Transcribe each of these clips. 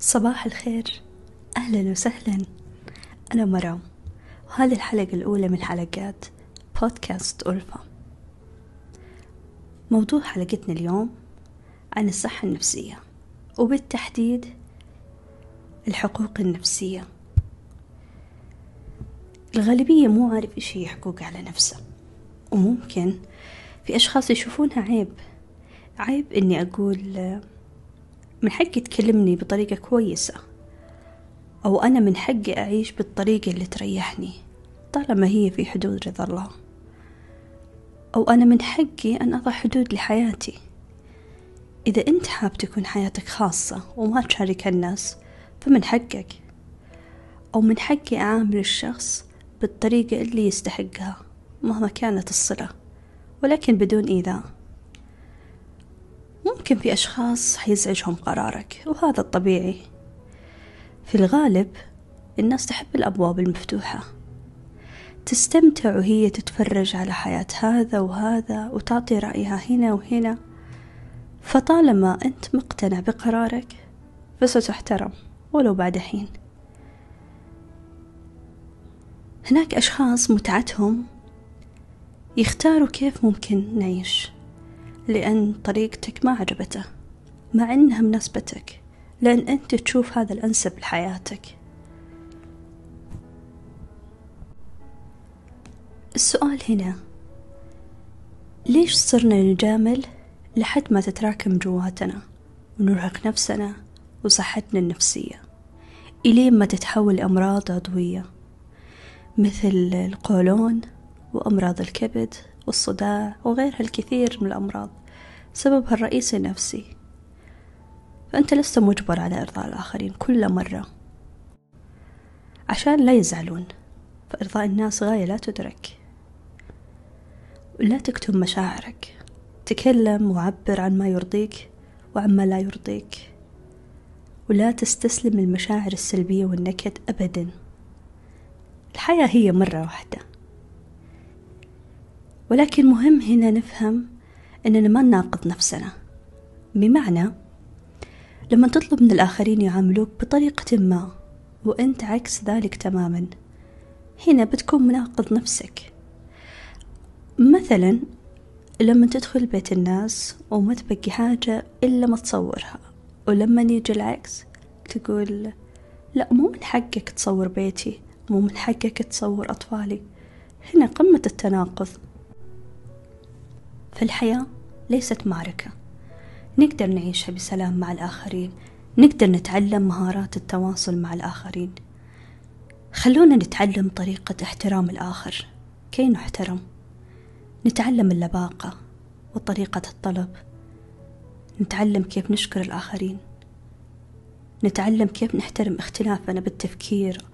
صباح الخير. أهلا وسهلا. أنا مرام. وهذه الحلقة الأولى من حلقات بودكاست ألفا. موضوع حلقتنا اليوم عن الصحة النفسية وبالتحديد الحقوق النفسية. الغالبية مو عارف إيش هي حقوق على نفسه وممكن في أشخاص يشوفونها عيب. عيب إني أقول من حقي تكلمني بطريقة كويسة أو أنا من حقي أعيش بالطريقة اللي تريحني طالما هي في حدود رضا الله. أو أنا من حقي أن أضع حدود لحياتي. إذا أنت حاب تكون حياتك خاصة وما تشاركها الناس فمن حقك. أو من حقي أعامل الشخص بالطريقة اللي يستحقها مهما كانت الصلة ولكن بدون إيذاء. ممكن في أشخاص حيزعجهم قرارك وهذا الطبيعي. في الغالب الناس تحب الأبواب المفتوحة. تستمتع وهي تتفرج على حياة هذا وهذا وتعطي رأيها هنا وهنا. فطالما أنت مقتنع بقرارك فستحترم ولو بعد حين. هناك أشخاص متعتهم يختاروا كيف ممكن نعيش. لأن طريقتك ما عجبته مع أنها مناسبتك لأن أنت تشوف هذا الأنسب لحياتك. السؤال هنا ليش صرنا نجامل لحد ما تتراكم جواتنا ونرهق نفسنا وصحتنا النفسية إلين ما تتحول لأمراض عضوية مثل القولون وأمراض الكبد والصداع وغيرها الكثير من الأمراض. سببها الرئيسي النفسي فأنت لست مجبر على إرضاء الآخرين كل مرة. عشان لا يزعلون. فإرضاء الناس غاية لا تدرك. ولا تكتم مشاعرك. تكلم وعبر عن ما يرضيك وعما لا يرضيك. ولا تستسلم للمشاعر السلبية والنكد أبدا. الحياة هي مرة واحدة. ولكن مهم هنا نفهم أننا ما نناقض نفسنا. بمعنى لما تطلب من الآخرين يعاملوك بطريقة ما وأنت عكس ذلك تماما هنا بتكون مناقض نفسك. مثلا لما تدخل بيت الناس وما تبقي حاجة إلا ما تصورها ولما يجي العكس تقول لا مو من حقك تصور بيتي مو من حقك تصور أطفالي. هنا قمة التناقض. فالحياة ليست معركة نقدر نعيشها بسلام مع الآخرين. نقدر نتعلم مهارات التواصل مع الآخرين. خلونا نتعلم طريقة احترام الآخر. كي نحترم. نتعلم اللباقة وطريقة الطلب. نتعلم كيف نشكر الآخرين. نتعلم كيف نحترم اختلافنا بالتفكير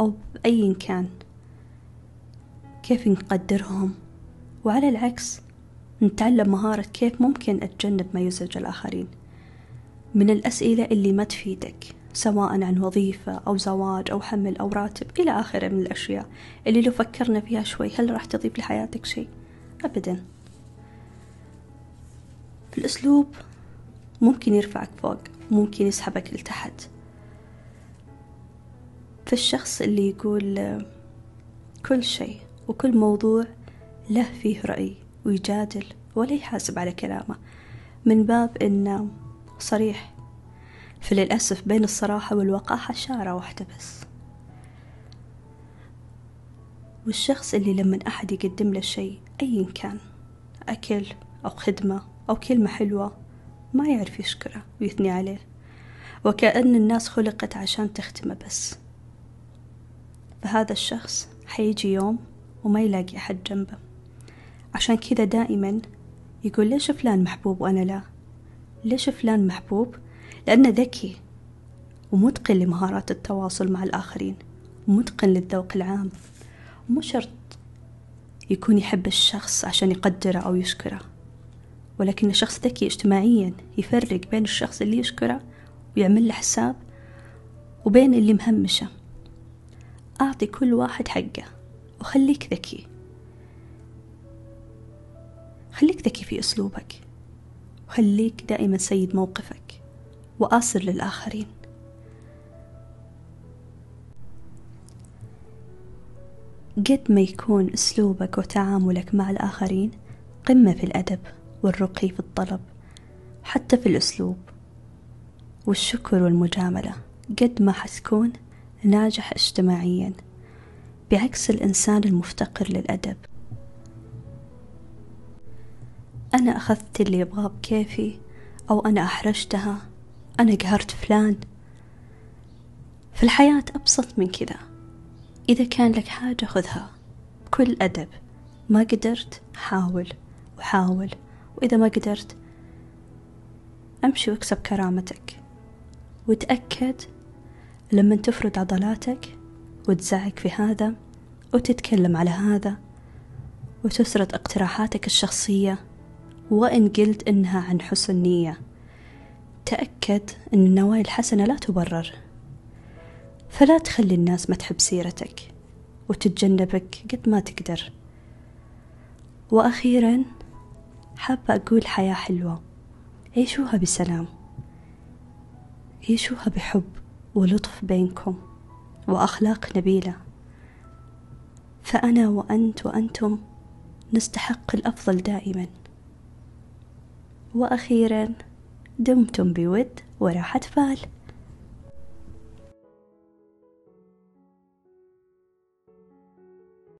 أو بأي كان. كيف نقدرهم. وعلى العكس نتعلم مهارة كيف ممكن أتجنب ما يزعج الآخرين. من الأسئلة اللي ما تفيدك سواء عن وظيفة أو زواج أو حمل أو راتب إلى آخره من الأشياء اللي لو فكرنا فيها شوي هل راح تضيف لحياتك شيء؟ أبدا. الأسلوب ممكن يرفعك فوق ممكن يسحبك لتحت. فالشخص اللي يقول كل شيء وكل موضوع له فيه رأي. ويجادل ولا يحاسب على كلامه. من باب إنه صريح. فللأسف بين الصراحة والوقاحة شارة واحدة بس. والشخص اللي لما أحد يقدم له شيء أيا كان أكل أو خدمة أو كلمة حلوة ما يعرف يشكره ويثني عليه. وكأن الناس خلقت عشان تختمه بس. فهذا الشخص حيجي يوم وما يلاقي أحد جنبه. عشان كذا دائما يقول ليش فلان محبوب وأنا لا؟ ليش فلان محبوب؟ لأنه ذكي ومتقن لمهارات التواصل مع الآخرين ومتقن للذوق العام. مو شرط يكون يحب الشخص عشان يقدره أو يشكره ولكن شخص ذكي اجتماعيا يفرق بين الشخص اللي يشكره ويعمل له حساب وبين اللي مهمشه. أعطي كل واحد حقه وخليك ذكي. خليك ذكي في أسلوبك. وخليك دائما سيد موقفك. وآسر للآخرين. قد ما يكون أسلوبك وتعاملك مع الآخرين قمة في الأدب والرقي في الطلب حتى في الأسلوب. والشكر والمجاملة قد ما حتكون ناجح اجتماعيا بعكس الإنسان المفتقر للأدب. أنا أخذت اللي يبغاه بكيفي أو أنا أحرجتها. أنا قهرت فلان. في الحياة أبسط من كذا. إذا كان لك حاجة خذها. بكل أدب. ما قدرت حاول وحاول. وإذا ما قدرت أمشي واكسب كرامتك. وتأكد لما تفرد عضلاتك وتزعق في هذا وتتكلم على هذا وتسرد اقتراحاتك الشخصية. وإن قلت إنها عن حسن نية تأكد أن النوايا الحسنة لا تبرر. فلا تخلي الناس ما تحب سيرتك وتتجنبك قد ما تقدر. وأخيرا حابة أقول حياة حلوة عيشوها بسلام. عيشوها بحب ولطف بينكم وأخلاق نبيلة. فأنا وأنت وأنتم نستحق الأفضل دائما. وأخيرا دمتم بود وراحة بال